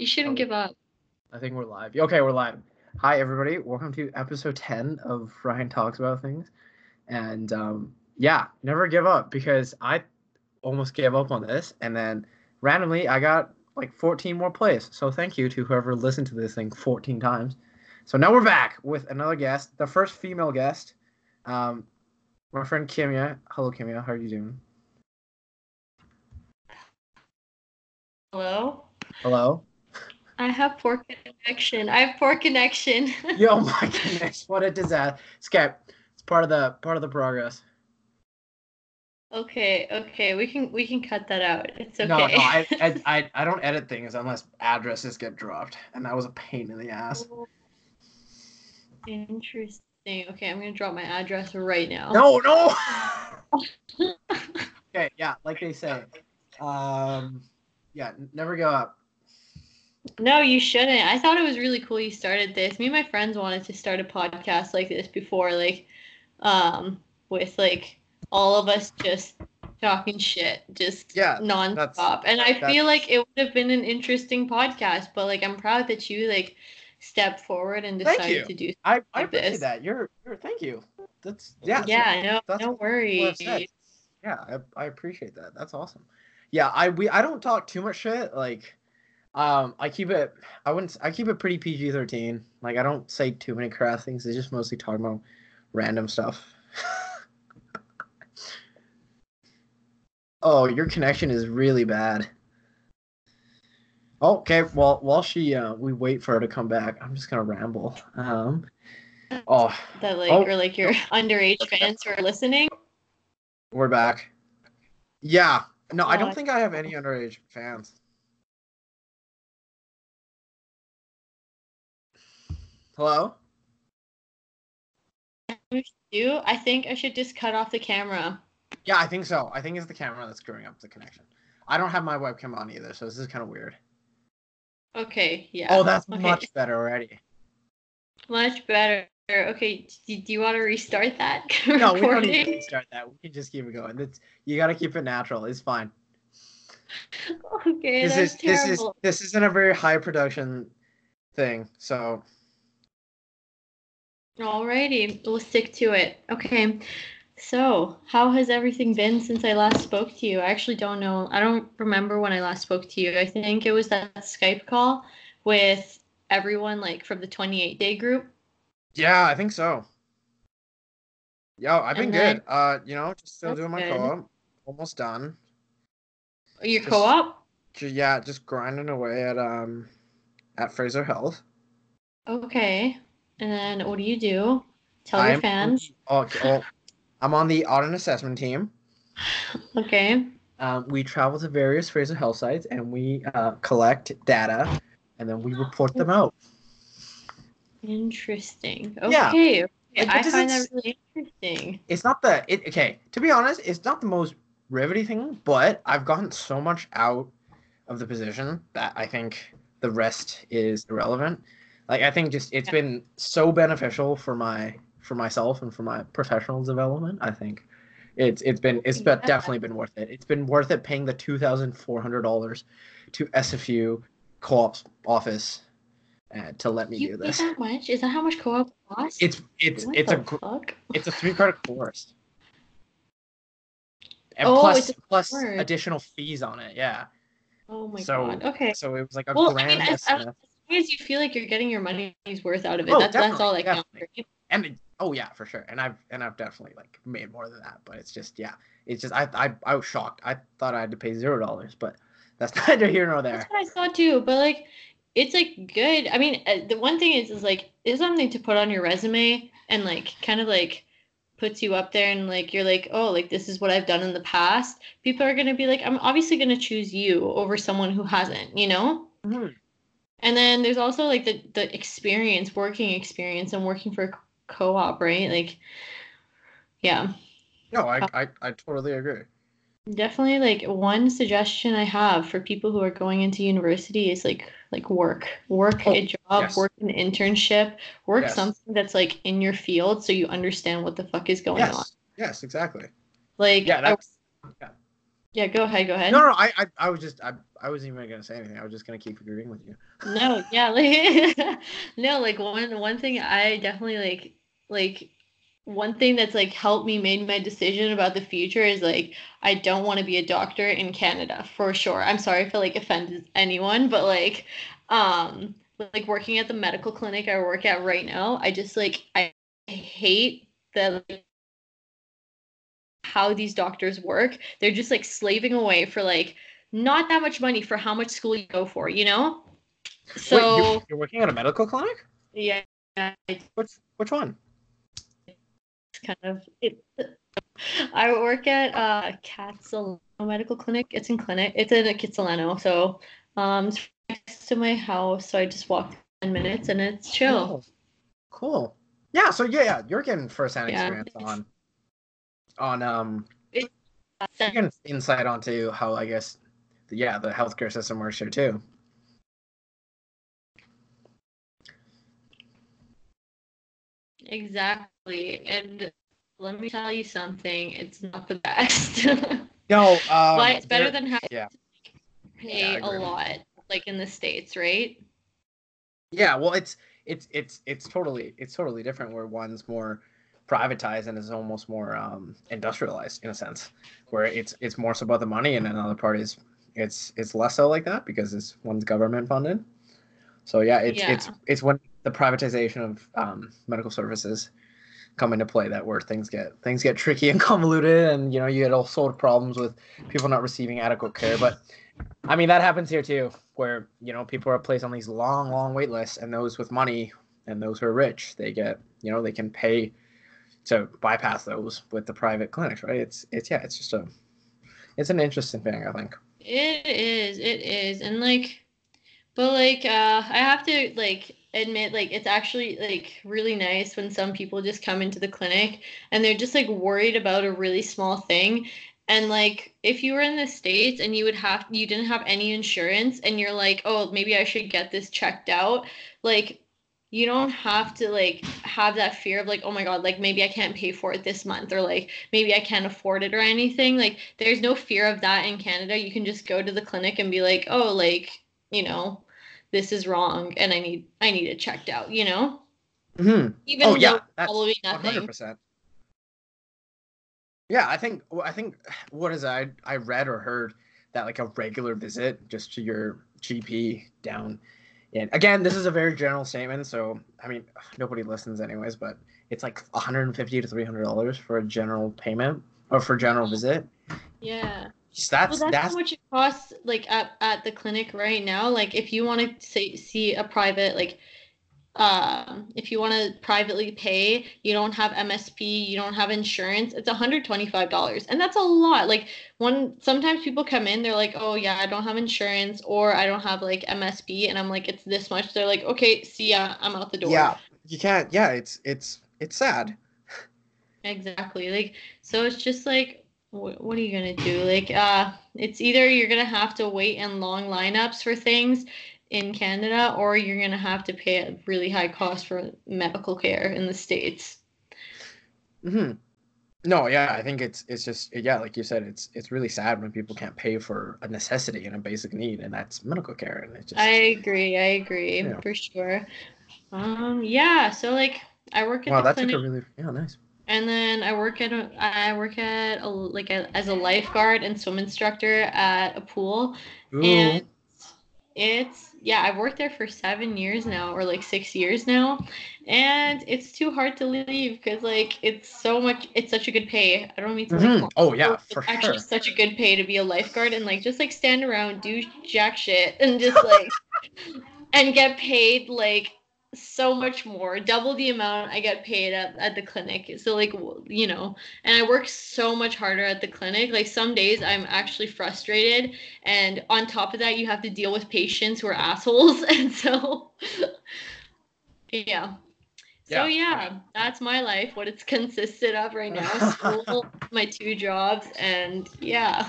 You shouldn't Oh. give up. I think we're live. Okay, we're live. Hi, everybody. Welcome to episode 10 of Ryan Talks About Things. And um, yeah, never give up because I almost gave up on this. And then randomly, I got like 14 more plays. So thank you to whoever listened to this thing 14 times. So now we're back with another guest, the first female guest, um, my friend Kimia. Hello, Kimia. How are you doing? Hello? Hello. I have poor connection. I have poor connection. Yo, my goodness, what a disaster. Skip. It's part of the part of the progress. okay, okay, we can we can cut that out. It's okay. No, no, I, I, I, I don't edit things unless addresses get dropped, and that was a pain in the ass. Interesting. Okay, I'm gonna drop my address right now. No, no. okay, yeah, like they say, um, yeah, never go up. No, you shouldn't. I thought it was really cool you started this. Me and my friends wanted to start a podcast like this before, like, um, with like all of us just talking shit, just Yeah, nonstop. And I feel like it would have been an interesting podcast, but like I'm proud that you like stepped forward and decided to do. I, I Like appreciate this. that. You're, you're. Thank you. That's yeah. Yeah, no, that's no what people have worries. Yeah, I, I appreciate that. That's awesome. Yeah, I we I don't talk too much shit. Like, um, I keep it. I wouldn't. I keep it pretty PG thirteen. Like, I don't say too many crass things. It's just mostly talking about random stuff. oh, your connection is really bad. Okay, well, while she uh, we wait for her to come back, I'm just gonna ramble. Um, oh, That like Oh, or like your underage fans who are listening. We're back. Yeah. No, I Oh, don't I- think I have any underage fans. Hello? Do I think I should just cut off the camera? Yeah, I think so. I think it's the camera that's screwing up the connection. I don't have my webcam on either, so this is kind of weird. Okay, yeah. Oh, that's okay. much better already. Much better. Okay, do, do you want to restart that? No, we don't need to restart that. We can just keep it going. That's, you got to keep it natural. It's fine. Okay, This that's is this is this isn't a very high production thing. So Alrighty, we'll stick to it. Okay, so how has everything been since I last spoke to you? I actually don't know. I don't remember when I last spoke to you. I think it was that Skype call with everyone like from the 28 day group. Yeah, I think so. Yo, I've been And good. Uh, you know, just still doing my good. co-op. Almost done. Your Just- co-op? Yeah, just grinding away at um at Fraser Health. Okay. And then what do you do? Tell your I'm- fans. Oh, okay, I'm on the audit assessment team. Okay. Um, we travel to various Fraser Health sites and we uh, collect data, and then we report them out. Interesting. Okay. okay. Like, I find that really interesting. It's not the it. Okay, to be honest, it's not the most riveting thing, but I've gotten so much out of the position that I think the rest is irrelevant. Like I think just it's Yeah. been so beneficial for my for myself and for my professional development. I think it's it's been it's Yeah. definitely been worth it. It's been worth it paying the two thousand four hundred dollars to SFU co-op's office uh, to let me You do this. that much? Is that how much co-op costs? It's it's What it's a fuck? it's a three credit course. And Oh, plus plus additional fees on it, yeah. Oh my so god. Okay. so it was like a Well, I grand mean, as, as estimate. long as you feel like you're getting your money's worth out of it, Oh, that's that's all that counts. And it- oh yeah, for sure. And I've and I've definitely like made more than that, but it's just yeah. It's just I I, I was shocked. I thought I had to pay zero dollars, but that's neither here nor there. That's what I thought too. But like, it's like good. I mean, uh, the one thing is, is like, it's something to put on your resume and like, kind of like, puts you up there and like, you're like, oh, like this is what I've done in the past. People are gonna be like, I'm obviously gonna choose you over someone who hasn't, you know. Mhm. And then there's also like the the experience, working experience, and working for a co-op, right? Like, yeah. No, I, I I totally agree. Definitely like one suggestion I have for people who are going into university is like like work. Work Oh, a job, yes. work an internship, work Yes. something that's like in your field so you understand what the fuck is going on. Yes. Yes, exactly. Like Yeah, I- that's yeah. Yeah, go ahead, go ahead. No, no, I, I, I was just, I, I wasn't even gonna say anything. I was just gonna keep agreeing with you. No, yeah, like no, like one one thing I definitely like like one thing that's like helped me made my decision about the future is like I don't want to be a doctor in Canada for sure. I'm sorry if I like offended anyone, but like um like working at the medical clinic I work at right now, I just like I hate the like, how these doctors work. They're just like slaving away for like not that much money for how much school you go for, you know? So Wait, you're, you're working at a medical clinic? yeah, Which, which one? It's kind of it. I work at uh Kitsilano Medical Clinic. It's in clinic. It's in a Kitsilano, so um, it's next to my house. So I just walk ten minutes and it's chill. Oh, cool. Yeah. So yeah, yeah, you're getting firsthand Yeah. experience on, on um, you're insight onto how I guess, the, yeah, the healthcare system works here too. Exactly. And let me tell you something. It's not the best, No, um, but it's better than having yeah. to pay Yeah, a lot, like in the states, right? Yeah, well, it's it's it's it's totally it's totally different. Where one's more privatized and is almost more um, industrialized in a sense, where it's it's more so about the money, and another part is it's it's less so like that because it's one's government funded. So yeah, it's it's it's when the privatization of um, medical services come into play that where things get things get tricky and convoluted, and you know you get all sort of problems with people not receiving adequate care. But I mean that happens here too, where you know people are placed on these long, long wait lists, and those with money and those who are rich, they get you know they can pay to bypass those with the private clinics, right? It's it's yeah, it's just a it's an interesting thing, I think. It is, it is. And like but like uh I have to like admit like it's actually like really nice when some people just come into the clinic and they're just like worried about a really small thing. And like if you were in the States and you would have you didn't have any insurance and you're like, "Oh, maybe I should get this checked out." Like you don't have to like have that fear of like, "Oh my God, like maybe I can't pay for it this month," or like maybe I can't afford it or anything. Like there's no fear of that in Canada. You can just go to the clinic and be like, "Oh, like, you know, this is wrong and I need I need it checked out," you know? hmm Even Oh though yeah, probably nothing. percent. Yeah, I think I think what is? I I read or heard that like a regular visit just to your GP down. And again, this is a very general statement, so I mean nobody listens anyways, but it's like 150 to 300 dollars for a general payment or for general visit. Yeah. Just Well, That's that's, that's how much it costs like at, at the clinic right now. Like if you want to say see a private like um if you want to privately pay, you don't have MSP, you don't have insurance, it's $125. And that's a lot. Like one sometimes people come in, they're like, "Oh yeah, I don't have insurance or I don't have like MSP." And I'm like, "It's this much." They're like, "Okay, see ya, I'm out the door." yeah. You can't. Yeah, it's it's it's sad. Exactly. Like, so it's just like, what, what are you gonna do? Like, uh, it's either you're gonna have to wait in long lineups for things in Canada, or you're gonna have to pay a really high cost for medical care in the States. hmm No, yeah, I think it's it's just yeah, like you said, it's it's really sad when people can't pay for a necessity and a basic need, and that's medical care, and it just I agree. I agree Yeah. for sure. Um, yeah. So like, I work at wow, the that's clinic. a really yeah, nice. And then I work at a, I work at a, like a, as a lifeguard and swim instructor at a pool. Ooh. And it's yeah, I've worked there for seven years now, or like six years now, and it's too hard to leave because like it's so much. It's such a good pay. I don't mean to like. Mhm. flaunt Oh yeah, but for it's actually sure. such a good pay to be a lifeguard and like just like stand around, do jack shit, and just like and get paid like so much more, double the amount I get paid at, at the clinic. So like you know, and I work so much harder at the clinic. Like some days I'm actually frustrated, and on top of that, you have to deal with patients who are assholes, and so yeah. So Yeah. yeah, that's my life. What it's consisted of right now: school, my two jobs, and yeah.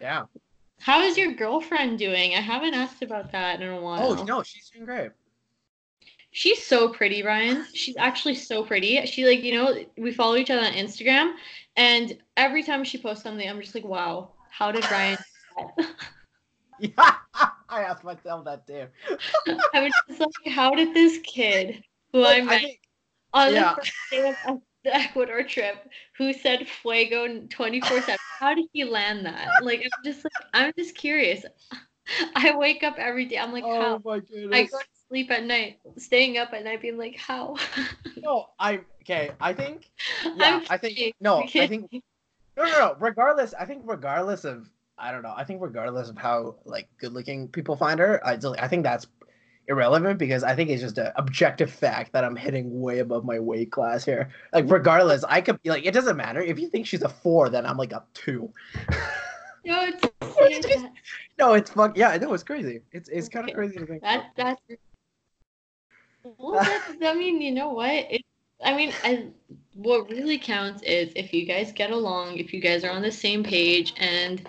Yeah. How is your girlfriend doing? I haven't asked about that in a oh, while. Oh no, she's doing great. She's so pretty, Ryan. She's actually so pretty. She like, you know, we follow each other on Instagram and every time she posts something, I'm just like, wow, how did Ryan Yeah, I asked myself that too. I was just like, how did this kid who I Like, met think, on yeah. the first day of the Ecuador trip, who said fuego 24 7, how did he land that? Like, I'm just like, I'm just curious. I wake up every day. I'm like, oh how? my I go to sleep at night, staying up at night, being like, how? No, I okay. I think yeah. I'm I think no. I'm think no, no, no. Regardless, I think regardless of I don't know. I think regardless of how like good looking people find her, I I think that's irrelevant because I think it's just an objective fact that I'm hitting way above my weight class here. Like regardless, I could be like it doesn't matter if you think she's a four, then I'm like a two. No, it's What is this? no, it's fuck yeah. I know it's crazy. It's it's kind of crazy to think. That that's well. I mean, you know what? It, I mean, I, what really counts is if you guys get along, if you guys are on the same page, and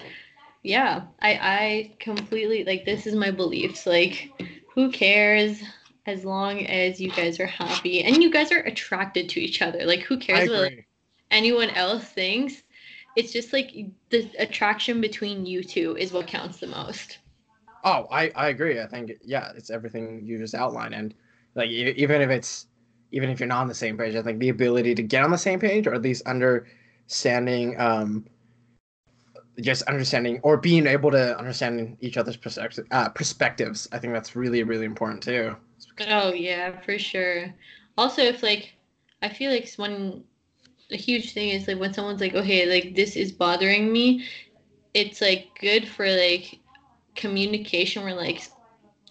yeah, I I completely like this is my beliefs. Like, who cares? As long as you guys are happy and you guys are attracted to each other, like who cares what like, anyone else thinks? It's just like the attraction between you two is what counts the most. Oh, I, I agree. I think yeah, it's everything you just outlined, and like even if it's even if you're not on the same page, I think the ability to get on the same page or at least understanding, um, just understanding or being able to understand each other's perspective, uh, perspectives. I think that's really really important too. Oh yeah, for sure. Also, if like, I feel like one a huge thing is like when someone's like, okay, like this is bothering me, it's like good for like communication where like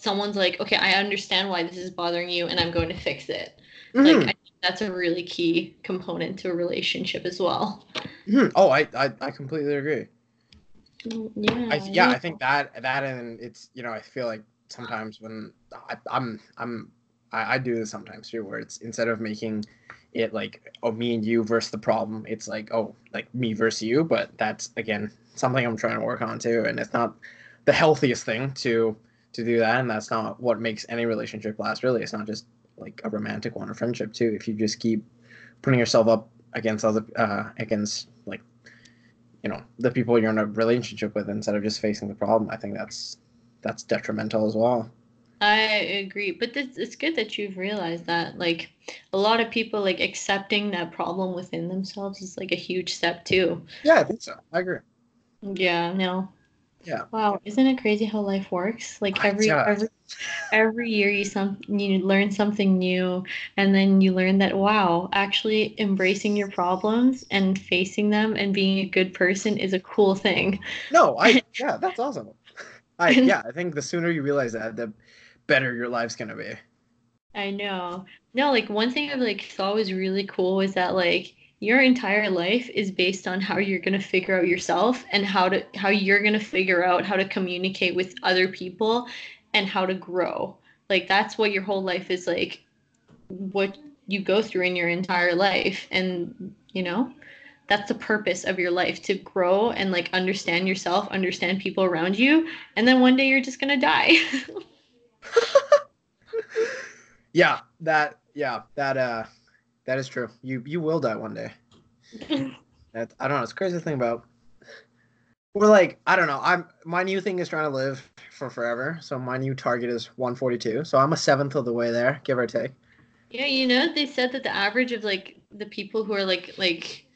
someone's like, okay, I understand why this is bothering you, and I'm going to fix it. Like Mhm, I think that's a really key component to a relationship as well. mhm. Oh, I, I I completely agree. Yeah. I, yeah, I think that that and it's you know I feel like sometimes when I, I'm I'm I, I do this sometimes too where it's instead of making it like oh me and you versus the problem it's like oh like me versus you but that's again something I'm trying to work on too and it's not the healthiest thing to to do that and that's not what makes any relationship last really it's not just like a romantic one or friendship too if you just keep putting yourself up against other uh against like you know the people you're in a relationship with instead of just facing the problem i think that's that's detrimental as well I agree, but this, it's good that you've realized that. Like, a lot of people like accepting that problem within themselves is like a huge step too. yeah i think so i agree Yeah, no. Yeah. Wow, isn't it crazy how life works? Like every every every year you some you learn something new and then you learn that wow, actually embracing your problems and facing them and being a good person is a cool thing. no i yeah that's awesome i yeah i think the sooner you realize that the better your life's gonna be I know. No, like one thing I've like thought was really cool was that like your entire life is based on how you're gonna figure out yourself and how to how you're gonna figure out how to communicate with other people and how to grow. Like that's what your whole life is like what you go through in your entire life and you know that's the purpose of your life to grow and like understand yourself understand people around you and then one day you're just gonna die yeah that yeah that uh that is true. You you will die one day. That i don't know. It's crazy thing about we're like i don't know. I'm my new thing is trying to live for forever. So my new target is 142 so i'm a seventh of the way there give or take. Yeah, you know, they said that the average of like the people who are like like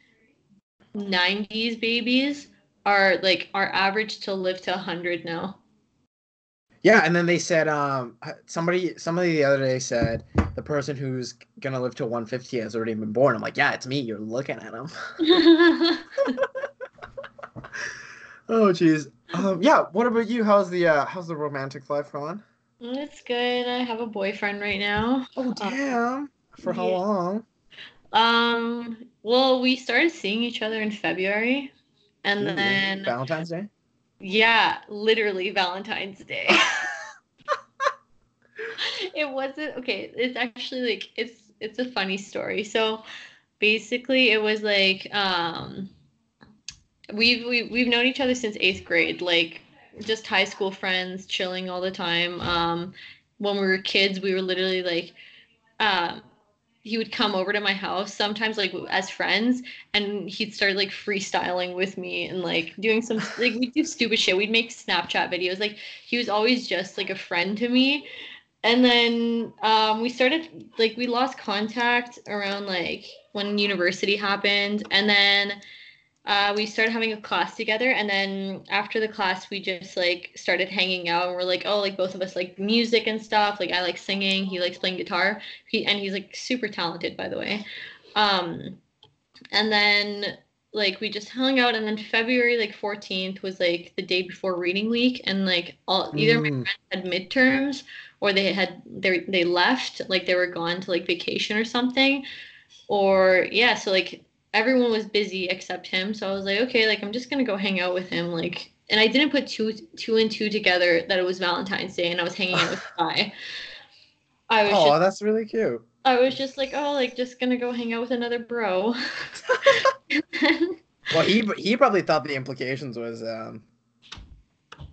90s babies are like are average to live to 100 now. Yeah, and then they said um somebody somebody the other day said the person who's gonna live to 150 has already been born. I'm like, yeah, it's me. You're looking at him. Oh, jeez. Um, yeah. What about you? How's the uh, how's the romantic life going? it's good. I have a boyfriend right now. Oh, damn. For how yeah. long? Um, well, we started seeing each other in February and Ooh, then Valentine's Day. Yeah, literally Valentine's Day. it wasn't okay it's actually like it's it's a funny story so basically it was like um we've we, we've known each other since eighth grade like just high school friends chilling all the time um when we were kids we were literally like um he would come over to my house sometimes like as friends and he'd start like freestyling with me and like doing some like we'd do stupid shit. We'd make snapchat videos. Like he was always just like a friend to me. And then um, we started like we lost contact around like when university happened. And then uh, we started having a class together and then after the class we just like started hanging out and we're like oh like both of us like music and stuff like i like singing he likes playing guitar he and he's like super talented by the way um and then like we just hung out and then february like 14th was like the day before reading week and like all either my Mm. friends had midterms or they had they they left like they were gone to like vacation or something or yeah so like everyone was busy except him so i was like okay like i'm just gonna go hang out with him like and i didn't put two two and two together that it was valentine's day and i was hanging out with guy i was Oh, that's really cute. i was just like oh like just gonna go hang out with another bro Well, he he probably thought the implications was um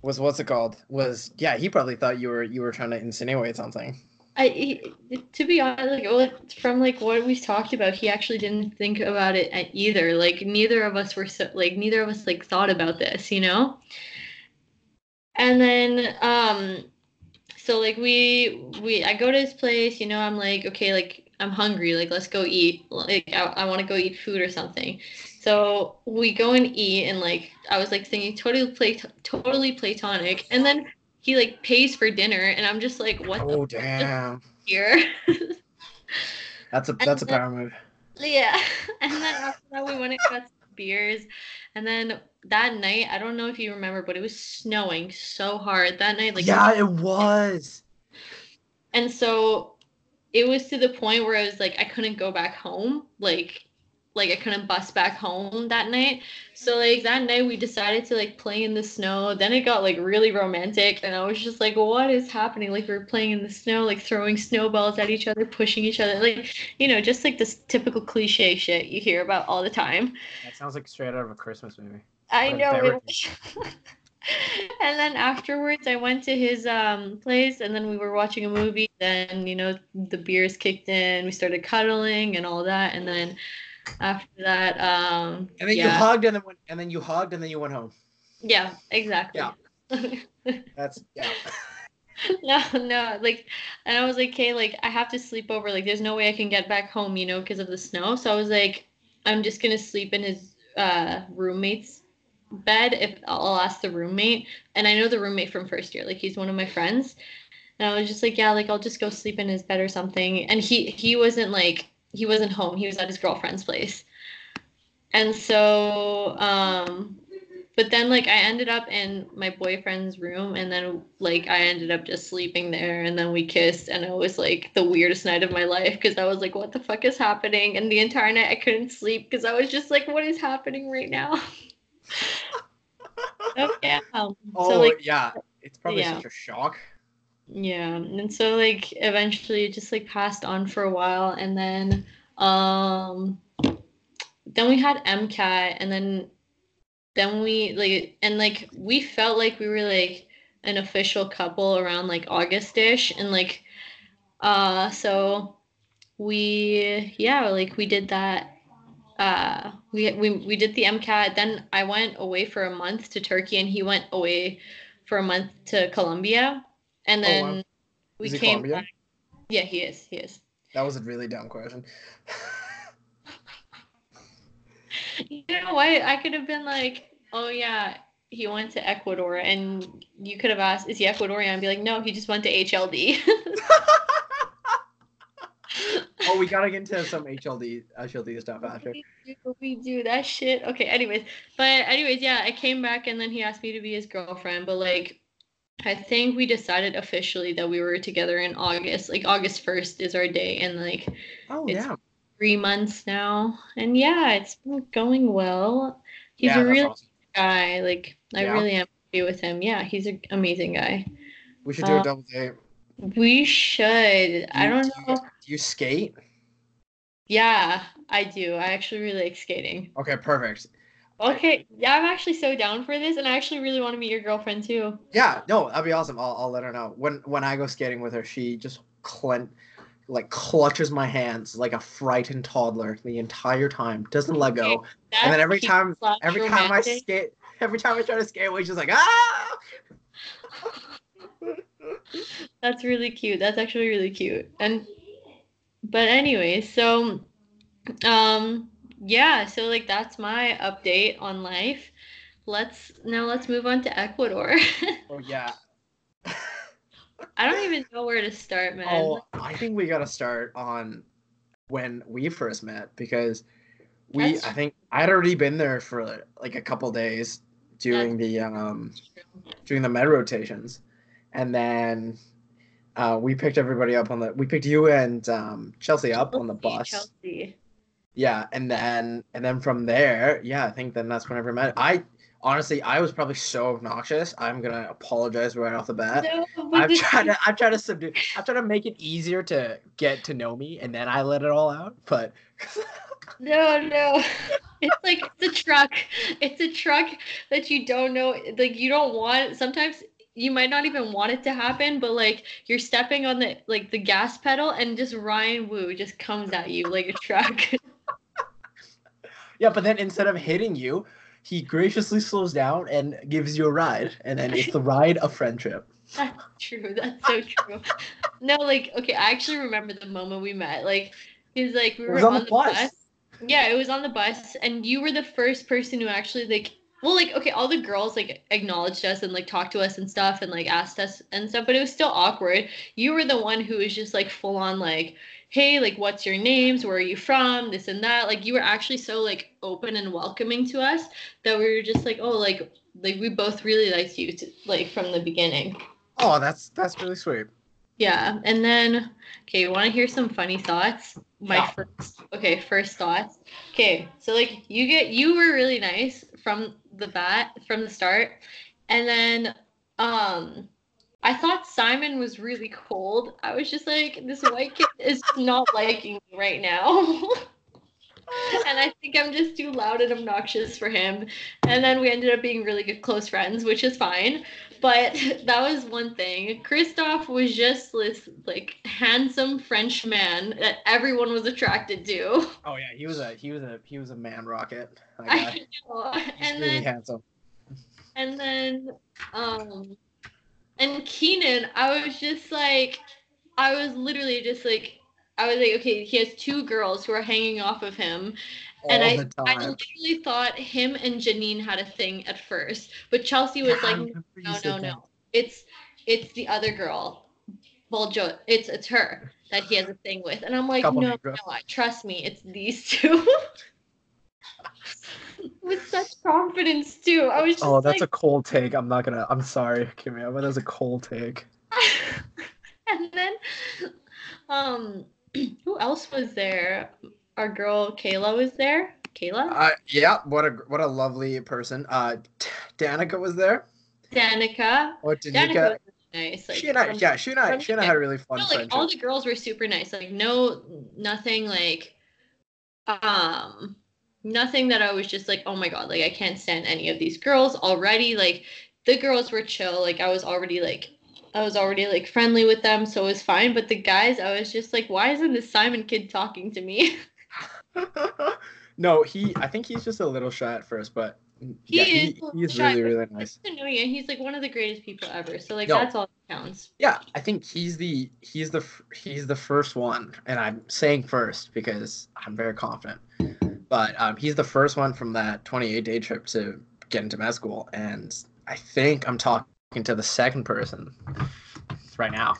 was what's it called? Was yeah, he probably thought you were you were trying to insinuate something. I he, to be honest, like from like what we've talked about, he actually didn't think about it either. Like neither of us were so like neither of us like thought about this, you know. And then um, so like we we I go to his place, you know. I'm like okay, like I'm hungry, like let's go eat. Like I, I want to go eat food or something. So we go and eat, and like I was like thinking totally plat totally platonic, and then he like pays for dinner, and I'm just like what the Oh damn. here. That's a that's a power move. yeah. And then after that, we went and got some beers. And then that night, I don't know if you remember, but it was snowing so hard that night. Like, yeah, it was. and so it was to the point where I was like, I couldn't go back home. Like, like I couldn't bus back home that night. So like that night we decided to like play in the snow. Then it got like really romantic and I was just like, what is happening? Like we are playing in the snow, like throwing snowballs at each other, pushing each other, like you know, just like this typical cliche shit you hear about all the time. That sounds like straight out of a Christmas movie. I know. and then afterwards, I went to his um, place, and then we were watching a movie. Then you know the beers kicked in. We started cuddling and all that, and then after that, um, And then you hugged and then went and then you hugged and then you went home. yeah, exactly. Yeah. That's yeah. no, no, like, and I was like, okay, like I have to sleep over. Like, there's no way I can get back home, you know, because of the snow. So I was like, I'm just gonna sleep in his uh, roommate's bed. If I'll ask the roommate, and I know the roommate from first year, like he's one of my friends. And I was just like, yeah, like I'll just go sleep in his bed or something. And he he wasn't like he wasn't home. He was at his girlfriend's place. And so um but then like I ended up in my boyfriend's room and then like I ended up just sleeping there and then we kissed and it was like the weirdest night of my life because I was like what the fuck is happening and the entire night I couldn't sleep because I was just like what is happening right now. so, yeah. Um, Oh so like yeah. It's probably yeah. such a shock. Yeah, and so like eventually it just like passed on for a while and then um then we had MCAT and then then we like and like we felt like we were like an official couple around like August-ish and like uh so we yeah like we did that uh we we we did the MCAT then I went away for a month to Turkey and he went away for a month to Colombia and Oh, then wow. we came Colombian? back. Yeah, he is. He is. That was a really dumb question. You know what? I could have been like, oh yeah, he went to Ecuador, and you could have asked, is he Ecuadorian? I'd be like, no, he just went to HLD. oh, we gotta get into some HLD HLD stuff after. we do, we do that shit. Okay, anyways, but anyways, yeah, I came back and then he asked me to be his girlfriend, but like, I think we decided officially that we were together in August. Like August first is our day, and like Oh It's- yeah. three months now, and yeah, it's been going well. He's yeah, a really awesome. guy. Like I Yeah. really am happy with him. Yeah, he's an amazing guy. We should do a um, double date. We should. I you- don't do you- know. Do you skate? Yeah, I do. I actually really like skating. Okay, perfect. Okay, yeah, I'm actually so down for this, and I actually really want to meet your girlfriend too. Yeah, no, that'd be awesome. I'll, I'll let her know when when I go skating with her. She just clen- like clutches my hands like a frightened toddler the entire time. Doesn't let go. That's and then every time every time I skate every time I try to skate away, she's like, ah That's really cute. That's actually really cute. And but anyway, so um yeah, so like that's my update on life. Let's now let's move on to Ecuador. Oh yeah. I don't even know where to start, man. Oh, I think we gotta start on when we first met because we That's I think I'd already been there for like a couple days doing the um doing the med rotations, and then uh, we picked everybody up on the we picked you and um, Chelsea up on the bus. Chelsea. Yeah, and then and then from there, yeah, I think then that's whenever I met. I honestly, I was probably so obnoxious. I'm gonna apologize right off the bat. No, I'm trying to I'm trying to subdue I'm trying to make it easier to get to know me and then I let it all out. But No, no. It's like it's a truck. It's a truck that you don't know. Like you don't want. Sometimes you might not even want it to happen, but like you're stepping on the like the gas pedal, and just Ryan Wu just comes at you like a truck. yeah, but then instead of hitting you, he graciously slows down and gives you a ride. And then it's the ride of friendship. That's true. That's so true. No, like okay, I actually remember the moment we met. Like, he's like we were was on the bus. Yeah, it was on the bus, and you were the first person who actually like. Well, like okay, all the girls like acknowledged us and like talked to us and stuff and like asked us and stuff, but it was still awkward. You were the one who was just like full on like, hey, like what's your names? Where are you from? This and that. Like you were actually so like open and welcoming to us that we were just like, oh, like like we both really liked you to, like from the beginning. Oh, that's that's really sweet. Yeah, and then okay, you want to hear some funny thoughts? My Yeah. first, okay, first thoughts. Okay, so like you get you were really nice from the bat from the start, and then um, I thought Simon was really cold. I was just like, this white kid is not liking me right now. and I think I'm just too loud and obnoxious for him. And then we ended up being really good close friends, which is fine. But that was one thing. Christoph was just this like handsome French man that everyone was attracted to. Oh yeah, he was a he was a he was a man rocket. That I know. And really then handsome. and then um and Keenan, I was just like I was literally just like I was like, okay, he has two girls who are hanging off of him. All and I, I literally thought him and Janine had a thing at first, but Chelsea was Yeah, like, no, no, no, it's it's the other girl. Well, Jo, it's it's her that he has a thing with, and I'm like, Couple no, no, trust me, it's these two. with such confidence too. I was just Oh, that's like, a cold take. I'm not gonna. I'm sorry, Kimmy, but that's a cold take. and then um who else was there our girl kayla was there kayla Uh, yeah. What a what a lovely person. Uh, T- Danica was there. danica Or danica Danica. was nice like she and I, from- yeah, she and I, she and I had a really fun no, like friendship. all the girls were super nice like no nothing like um nothing that i was just like oh my god like i can't stand any of these girls already like the girls were chill like i was already like i was already like friendly with them so it was fine but the guys i was just like why isn't this simon kid talking to me no, he. I think he's just a little shy at first, but He yeah, is he, he's shy, really really nice. and he's like one of the greatest people ever so like No. that's all that counts Yeah, I think he's the he's the he's the first one, and I'm saying first because I'm very confident. But um, he's the first one from that 28 day trip to get into med school, and I think I'm talking to the second person right now,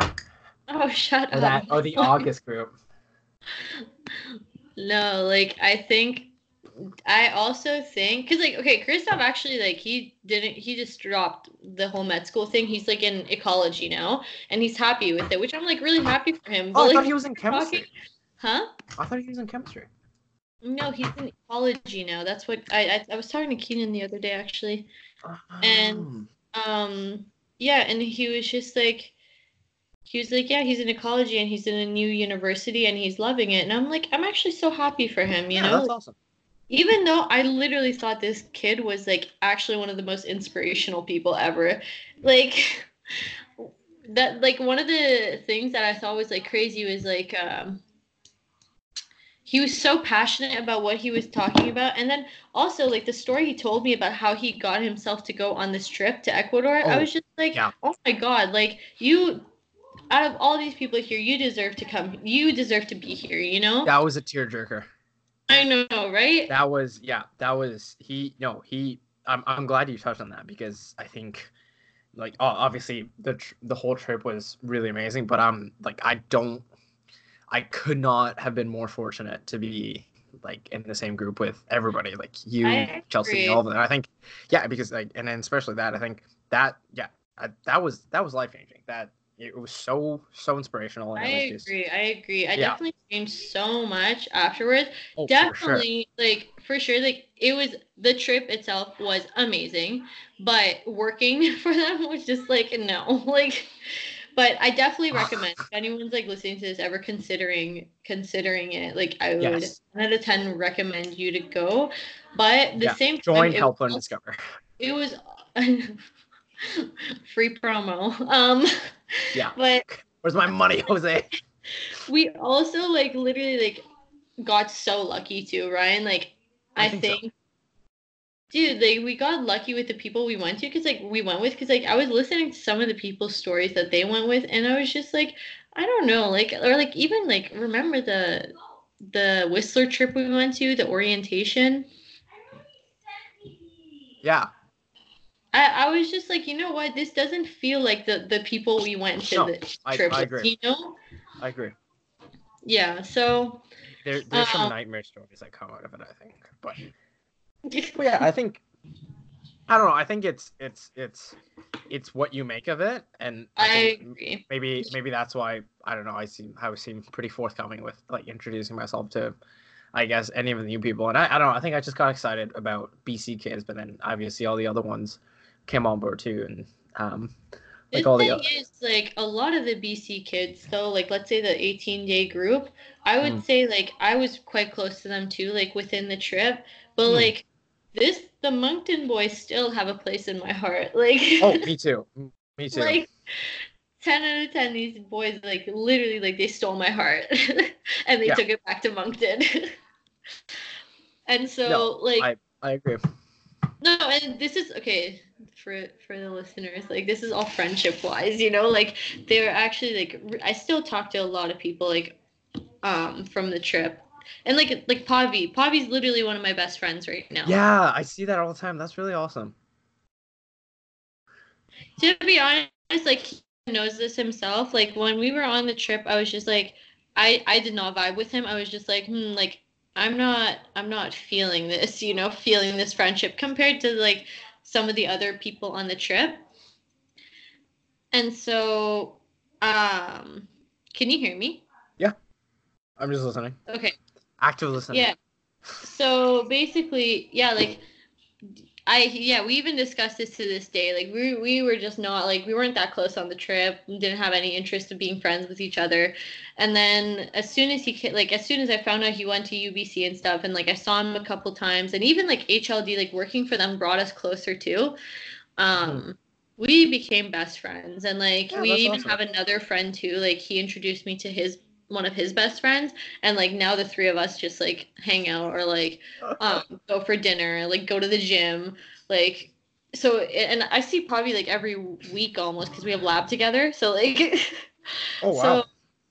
oh shut or up that or the August group. No, like I think I also think because like okay, Christoph actually like he didn't he just dropped the whole med school thing. He's like in ecology now and he's happy with it, which I'm like really happy for him. Oh, I But, thought like, he was in chemistry. huh? I thought he was in chemistry. No, he's in ecology now. That's what I I, I was talking to Keenan the other day actually. And- Um yeah, and he was just like he was like, yeah, he's in ecology and he's in a new university and he's loving it. And I'm like, I'm actually so happy for him, you yeah, know? that's awesome. even though I literally thought this kid was like actually one of the most inspirational people ever. Like that like one of the things that I thought was like crazy was like um he was so passionate about what he was talking about and then also like the story he told me about how he got himself to go on this trip to Ecuador I Oh, was just like yeah. oh my god like you out of all these people here you deserve to come you deserve to be here you know That was a tearjerker. I know right That was yeah. That was he. No, he. I'm I'm glad you touched on that because I think, like, obviously the tr- the whole trip was really amazing. But I'm like, I don't. I could not have been more fortunate to be like in the same group with everybody, like you, Chelsea, agree. all of them. I think, yeah, because like, and then especially that, I think that, yeah, I, that was that was life changing. That it was so so inspirational. And I was just, agree. I agree. I Yeah. definitely changed so much afterwards. oh, for sure. definitely, like for sure, like it was the trip itself was amazing, but working for them was just like no, like. But I definitely recommend if anyone's like listening to this ever considering considering it, like I would Yes. 10 out of ten recommend you to go. But the Yeah. same Join, it help, learn, discover. it was free promo. Um, Yeah. but Where's my money, Jose? we also like literally like got so lucky too, Ryan. Like I I, think think, so. Dude, like we got lucky with the people we went to because like we went with because like I was listening to some of the people's stories that they went with, and I was just like, I don't know, like or like even like remember the the Whistler trip we went to, the orientation. Yeah. I, I was just like, you know what? This doesn't feel like the the people we went to No, the I- trip I with, agree. you know? I agree. Yeah. So There, there's some Um, nightmare stories that come out of it, I think. But yeah, I think I don't know. I think it's it's it's it's what you make of it, and I, I agree. maybe maybe that's why I don't know. I seem I seem pretty forthcoming with like introducing myself to, I guess any of the new people, and I, I don't know. I think I just got excited about BC kids, but then obviously all the other ones came on board too, and um, The like all the thing other. is, like a lot of the BC kids, though, like let's say the 18 day group, I would Mm. say like I was quite close to them too, like within the trip. But Mm. like this, the Moncton boys still have a place in my heart. Like, Oh, me too. Me too. like 10 out of 10, these boys, like literally, like they stole my heart and they Yeah. took it back to Moncton. and so, No, like, I agree. no, and this is okay for for the listeners. Like this is all friendship wise, you know. Like they're actually like I still talk to a lot of people like um from the trip, and like like Pavi. Pavi's literally one of my best friends right now. Yeah, I see that all the time. That's really awesome. To be honest, like he knows this himself. Like when we were on the trip, I was just like, I I did not vibe with him. I was just like, hmm, like I'm not I'm not feeling this, you know, feeling this friendship compared to like some of the other people on the trip. And so, um, can you hear me? Yeah, I'm just listening. Okay. Active listening. Yeah. So basically, yeah, like I yeah, we even discussed this to this day. Like we we were just not like we weren't that close on the trip. We didn't have any interest in being friends with each other. And then as soon as he like as soon as I found out he went to UBC and stuff, and like I saw him a couple times, and even like HLD like working for them brought us closer too. Um. We became best friends, and like Yeah, we even awesome. have another friend too. Like he introduced me to his one of his best friends, and like now the three of us just like hang out or like um go for dinner like go to the gym like so and i see probably like every week almost because we have lab together so like oh wow. so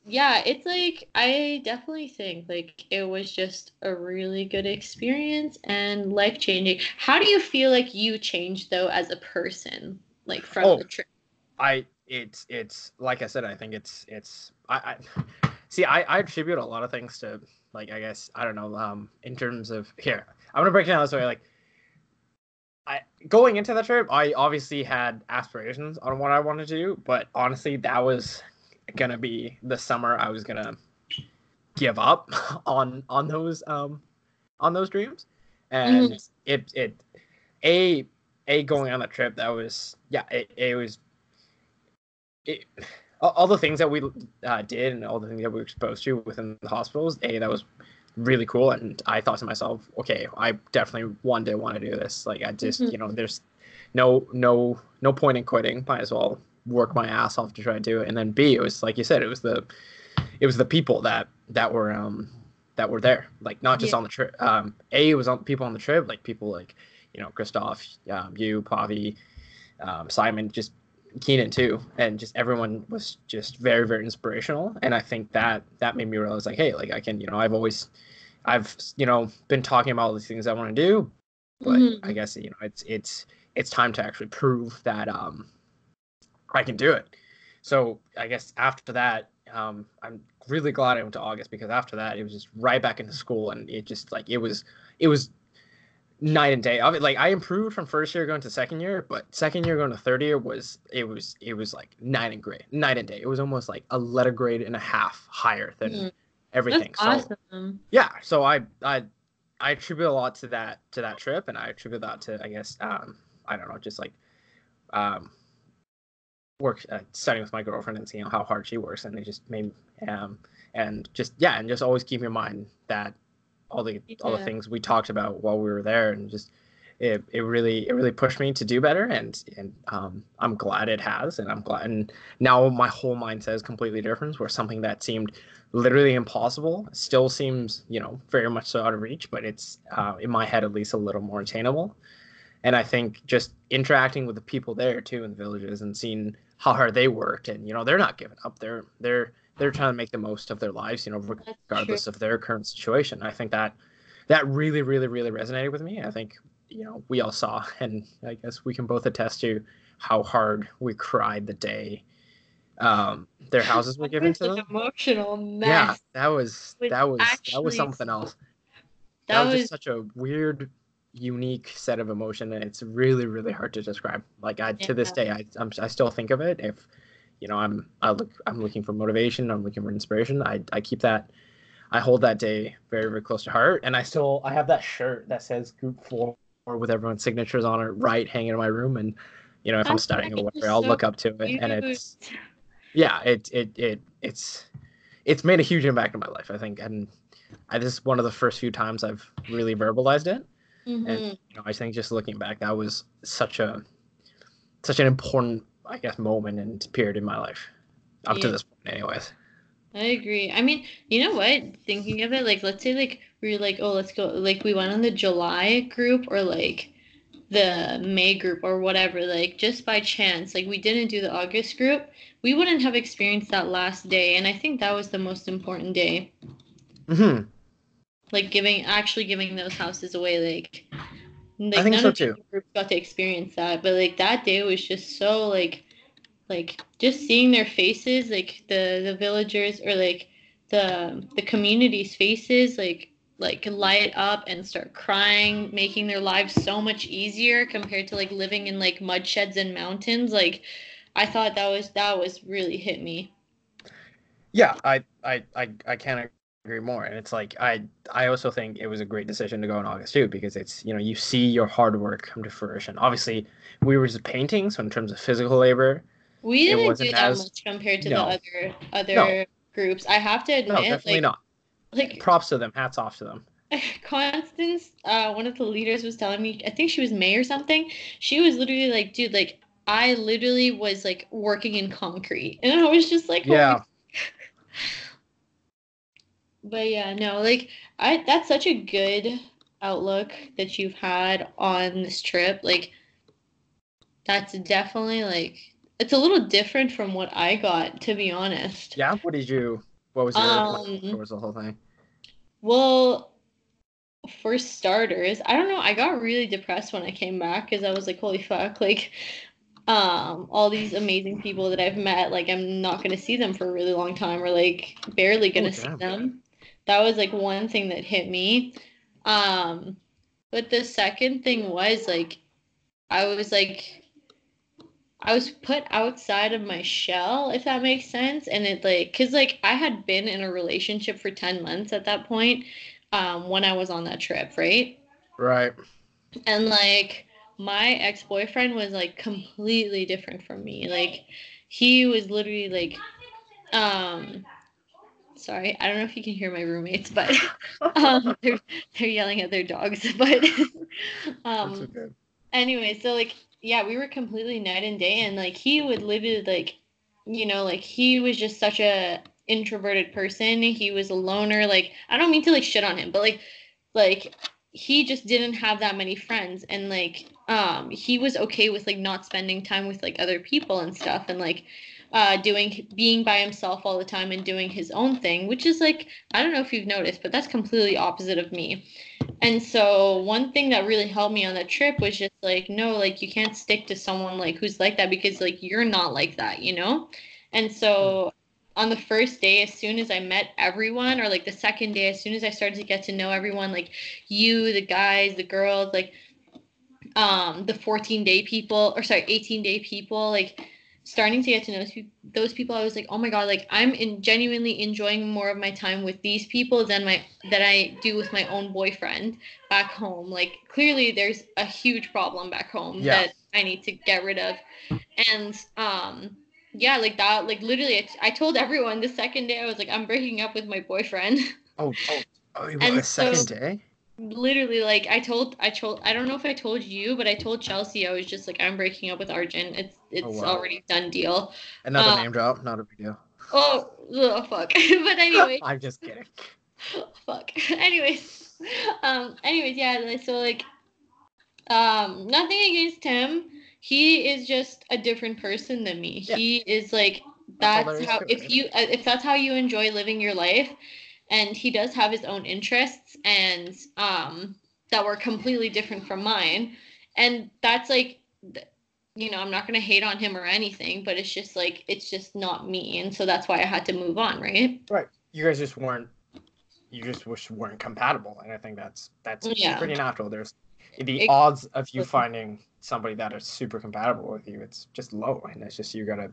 yeah it's like i definitely think like it was just a really good experience and life changing how do you feel like you changed though as a person like from Oh. the trip I it's it's like I said, I think it's it's I, I see I, I attribute a lot of things to like I guess I don't know, um in terms of here. I'm gonna break it down this way, like I going into the trip, I obviously had aspirations on what I wanted to do, but honestly that was gonna be the summer I was gonna give up on on those um on those dreams. And it it a a going on that trip that was yeah it, it was it, all, the things that we uh, did and all the things that we were exposed to within the hospitals a that was really cool and i thought to myself okay i definitely one day want to do this like i just Mhm. you know there's no no no point in quitting might as well work my ass off to try to do it, and then B, it was like you said, it was the it was the people that that were um that were there, like not just Yeah. on the trip. Um, A was on people on the trip, like people like you know Christoph, um, you, Pavi, um, Simon, just Keenan too, and just everyone was just very very inspirational, and I think that that made me realize like, hey, like I can, you know, I've always, I've you know been talking about all these things I want to do, but Mhm. I guess you know it's it's it's time to actually prove that um I can do it. So I guess after that, um, I'm really glad I went to August because after that it was just right back into school and it just like it was it was night and day. Like I improved from first year going to second year, but second year going to third year was it was it was like night and grade, night and day. It was almost like a letter grade and a half higher than Mm. everything. That's So awesome. yeah so i i i attribute a lot to that to that trip and i attribute that to i guess um i don't know just like um work uh, studying with my girlfriend and seeing how hard she works and it just made um and just yeah and just always keep in mind that all the all the things we talked about while we were there and just it, it really it really pushed me to do better and and um i'm glad it has and i'm glad and now my whole mindset is completely different where something that seemed literally impossible still seems you know very much so out of reach but it's uh, in my head at least a little more attainable. And i think just interacting with the people there too in the villages and seeing how hard they worked and you know they're not giving up. They're they're they're trying to make the most of their lives you know regardless of their current situation. I think that that really really really resonated with me. I think you know we all saw and i guess we can both attest to how hard we cried the day um their houses were given to them. emotional mess. yeah that was that was that was something else. That, that was, was just such a weird unique set of emotion and it's really really hard to describe. Like i to this day I, I'm, I still think of it. If you know i'm i look i'm looking for motivation i'm looking for inspiration. I i keep that i hold that day very very close to heart. And i still i have that shirt that says group four with everyone's signatures on it right hanging in my room. And you know if i'm That's studying or whatever i'll so look up to it. And it's yeah it it, it it's it's made a huge impact in my life i think. And I, this is one of the first few times i've really verbalized it. Mm-hmm. and you know i think just looking back that was such a such an important i guess moment and period in my life up to this point anyways I agree. I mean, you know what? Thinking of it, like, let's say, like, we are like, oh, let's go, like, we went on the July group or like the May group or whatever, like, just by chance, like, we didn't do the August group, we wouldn't have experienced that last day. And I think that was the most important day, hmm like, giving, actually giving those houses away. Like, like think none so too. groups got to experience that, but like that day was just so like like just seeing their faces like the the villagers or like the the community's faces like like light up and start crying making their lives so much easier compared to like living in like mud sheds and mountains like i thought that was that was really hit me yeah I, I i i can't agree more. And it's like i i also think it was a great decision to go in august too because it's you know you see your hard work come to fruition. Obviously we were just painting so in terms of physical labor we didn't do that as- much compared to No. the other other groups. I have to admit no definitely like not. like props to them. Hats off to them. Constance, uh, one of the leaders was telling me, I think she was May or something. She was literally like, dude, like, I literally was like working in concrete. And I was just like, yeah But yeah, no, like I that's such a good outlook that you've had on this trip. Like that's definitely like it's a little different from what I got, to be honest. yeah what did you what was your Um, what was the whole thing Well, for starters, I don't know, I got really depressed when I came back because I was like, holy fuck, like um all these amazing people that I've met, like I'm not gonna see them for a really long time or like barely gonna Oh, see them. That was like one thing that hit me. Um but the second thing was like I was like I was put outside of my shell, if that makes sense. And it like, cause like I had been in a relationship for 10 months at that point um, when I was on that trip, right? right And like my ex boyfriend was like completely different from me. Like he was literally like, um, sorry, I don't know if you can hear my roommates, but um, they're, they're yelling at their dogs. But um, okay. anyway, so like yeah, we were completely night and day, and like he would literally like, you know, like he was just such a introverted person. He was a loner. Like I don't mean to like shit on him, but like, like he just didn't have that many friends, and like, um, he was okay with like not spending time with like other people and stuff, and like uh, doing being by himself all the time and doing his own thing, which is like I don't know if you've noticed, but that's completely opposite of me. And so one thing that really helped me on that trip was just like no, like you can't stick to someone like who's like that because like you're not like that, you know? And so on the first day as soon as I met everyone or like the second day as soon as I started to get to know everyone like you, the guys, the girls, like um the 14 day people or sorry 18 day people like starting to get to know those people i was like oh my god like i'm in genuinely enjoying more of my time with these people than my that i do with my own boyfriend back home. Like clearly there's a huge problem back home yeah. that i need to get rid of. And um yeah like that like literally I, I told everyone the second day i was like i'm breaking up with my boyfriend. Oh oh, oh and the second so, day literally like I told I told I don't know if I told you, but I told Chelsea I was just like I'm breaking up with Arjun. It's it's oh, wow. already done deal. Another um, name drop, not a big deal. Oh, oh fuck. but anyway. I'm just kidding. fuck. anyways. Um anyways, yeah, so like um nothing against him. He is just a different person than me. Yeah. He is like that's, that's how if you uh, if that's how you enjoy living your life and he does have his own interests and um that were completely different from mine. And that's like you know i'm not going to hate on him or anything but it's just like it's just not me and so that's why i had to move on right? Right. You guys just weren't you just weren't compatible and i think that's that's yeah. pretty natural. There's the it, odds of you finding somebody that is super compatible with you it's just low and it's just you gotta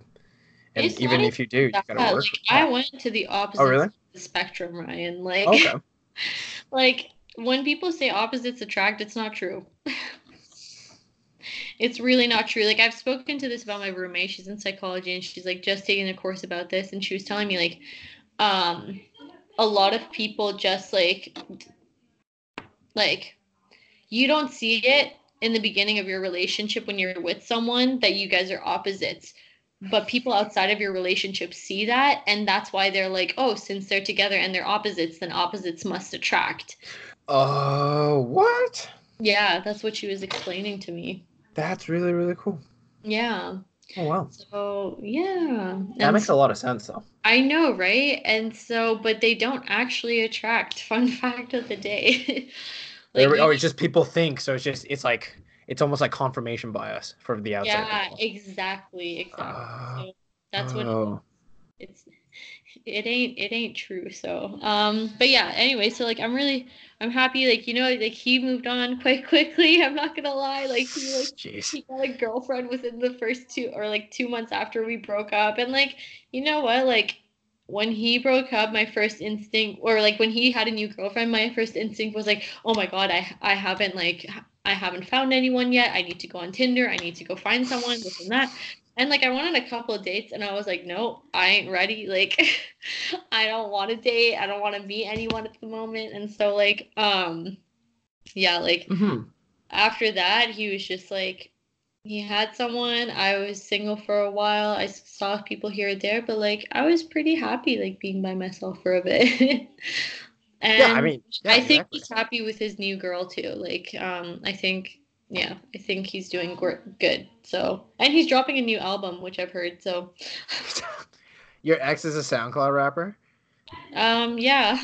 and it's even if you do you gotta work like, i went to the opposite oh, really? spectrum, Ryan. Like, okay. like when people say opposites attract, it's not true. it's really not true. Like I've spoken to this about my roommate. She's in psychology and she's like just taking a course about this and she was telling me like um a lot of people just like like you don't see it in the beginning of your relationship when you're with someone that you guys are opposites but people outside of your relationship see that and that's why they're like oh since they're together and they're opposites then opposites must attract. Oh uh, what? Yeah that's what she was explaining to me. That's really really cool. Yeah. Oh wow. So yeah. That and makes a lot of sense though. I know right? And so but they don't actually attract. Fun fact of the day. Like, oh it's just people think so it's just it's like it's almost like confirmation bias for the outside. Yeah, people. exactly, exactly. Uh, so that's what oh. it's. It ain't it ain't true. So, um, but yeah. Anyway, so like I'm really I'm happy. Like you know, like he moved on quite quickly. I'm not gonna lie. Like he like Jeez. he got a girlfriend within the first two or like two months after we broke up, and like you know what, like when he broke up, my first instinct, or like when he had a new girlfriend, my first instinct was like, oh my god, I I haven't like I haven't found anyone yet. I need to go on Tinder. I need to go find someone, this and that. And like I wanted a couple of dates and I was like, no, I ain't ready. Like I don't want to date. I don't want to meet anyone at the moment. And so like um yeah, like mm-hmm. after that he was just like he had someone. I was single for a while. I saw people here and there, but like I was pretty happy like being by myself for a bit. And yeah, I mean, yeah, I think exactly. he's happy with his new girl too. Like, um, I think, yeah, I think he's doing good. So, and he's dropping a new album, which I've heard. So, your ex is a SoundCloud rapper. Um, yeah.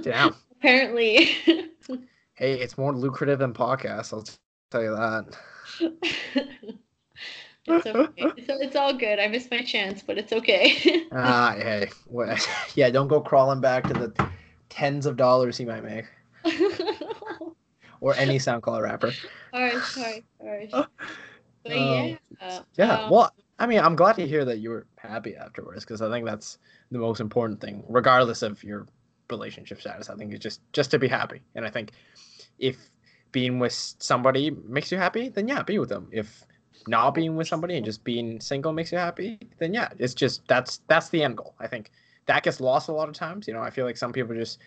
Damn. Apparently. hey, it's more lucrative than podcasts. I'll tell you that. It's okay. it's, it's, all good. I missed my chance, but it's okay. ah, hey, well, yeah, don't go crawling back to the tens of dollars he might make. or any SoundCloud rapper. All right, sorry, sorry. But um, yeah. Yeah. Um, well, I mean, I'm glad to hear that you were happy afterwards because I think that's the most important thing, regardless of your relationship status. I think it's just just to be happy, and I think if being with somebody makes you happy, then yeah, be with them. If not being with somebody and just being single makes you happy, then yeah, it's just that's that's the end goal. I think that gets lost a lot of times. You know, I feel like some people just,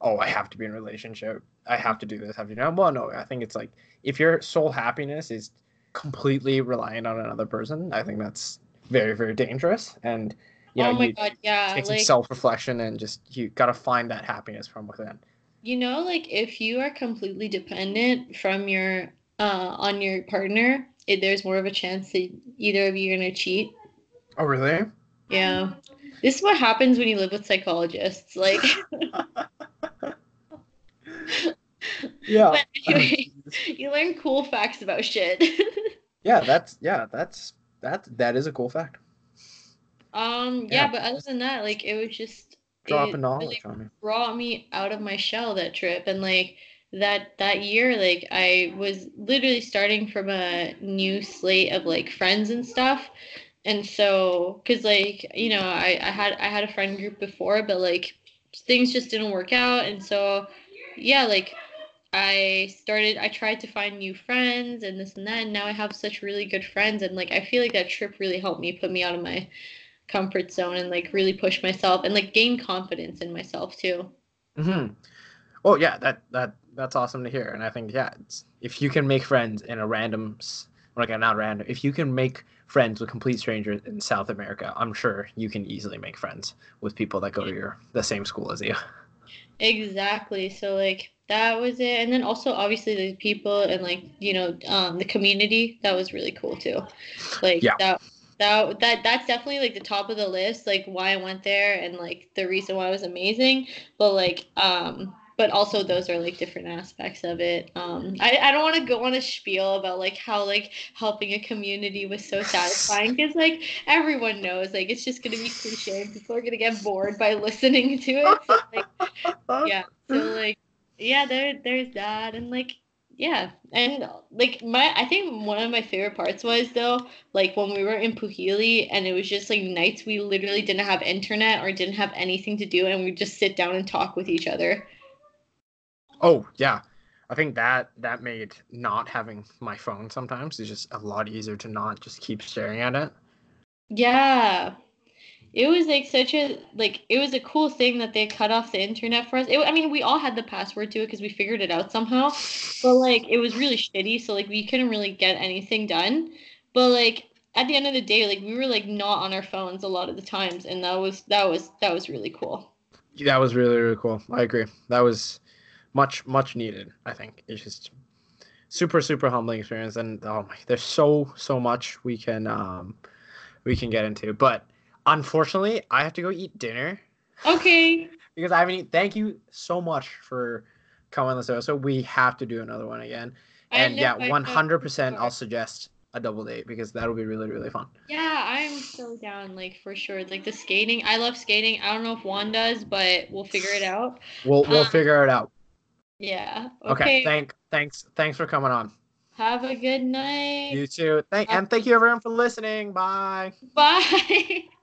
oh, I have to be in a relationship. I have to do this. Have to do that. Well, no, I think it's like if your sole happiness is completely reliant on another person. I think that's very very dangerous and you know oh my you god, yeah. take some Like self-reflection and just you got to find that happiness from within. you know, like if you are completely dependent from your uh on your partner, it, there's more of a chance that either of you are gonna cheat. Oh really? Yeah. This is what happens when you live with psychologists. Like Yeah. but anyway, you learn cool facts about shit. yeah, that's yeah, that's that that is a cool fact. um Yeah, yeah, but other than that, like it was just Dropping it knowledge really on me. brought me out of my shell that trip and like that that year like I was literally starting from a new slate of like friends and stuff and so because like you know I, I had I had a friend group before but like things just didn't work out. And so yeah like I started I tried to find new friends and this and that and now I have such really good friends. And like I feel like that trip really helped me put me out of my comfort zone and like really push myself and like gain confidence in myself too. hmm Well, yeah, that that that's awesome to hear, and I think yeah, if you can make friends in a random, like not random, if you can make friends with complete strangers in South America, I'm sure you can easily make friends with people that go to your the same school as you. Exactly. So like that was it. And then also obviously the people and like, you know, um the community, that was really cool too. Like Yeah. that that that that's definitely like the top of the list, like why I went there and like the reason why it was amazing. But like um but also those are like different aspects of it. Um I, I don't want to go on a spiel about like how like helping a community was so satisfying because like everyone knows like it's just gonna be cliche and people are gonna get bored by listening to it. So, like yeah so like yeah there there's that and like yeah and like my i think one of my favorite parts was though like when we were in Pujili and it was just like nights we literally didn't have internet or didn't have anything to do and we just sit down and talk with each other Oh yeah, I think that that made not having my phone sometimes is just a lot easier to not just keep staring at it. yeah it was like such a like it was a cool thing that they cut off the internet for us it, i mean we all had the password to it because we figured it out somehow but like it was really shitty so like we couldn't really get anything done but like at the end of the day like we were like not on our phones a lot of the times and that was that was that was really cool That was really really cool. I agree. That was much much needed. I think it's just super super humbling experience, and oh my, there's so so much we can um we can get into, but unfortunately, I have to go eat dinner okay because I haven't eaten. Thank you so much for coming on this episode. We have to do another one again, and yeah, one hundred percent. I'll suggest a double date because that'll be really really fun. yeah i'm so down like for sure like the skating i love skating i don't know if juan does but we'll figure it out We'll we'll Uh, figure it out. Yeah Okay. okay, Thank thanks thanks for coming on. have a good night You too. Thank and thank you everyone for listening. Bye. bye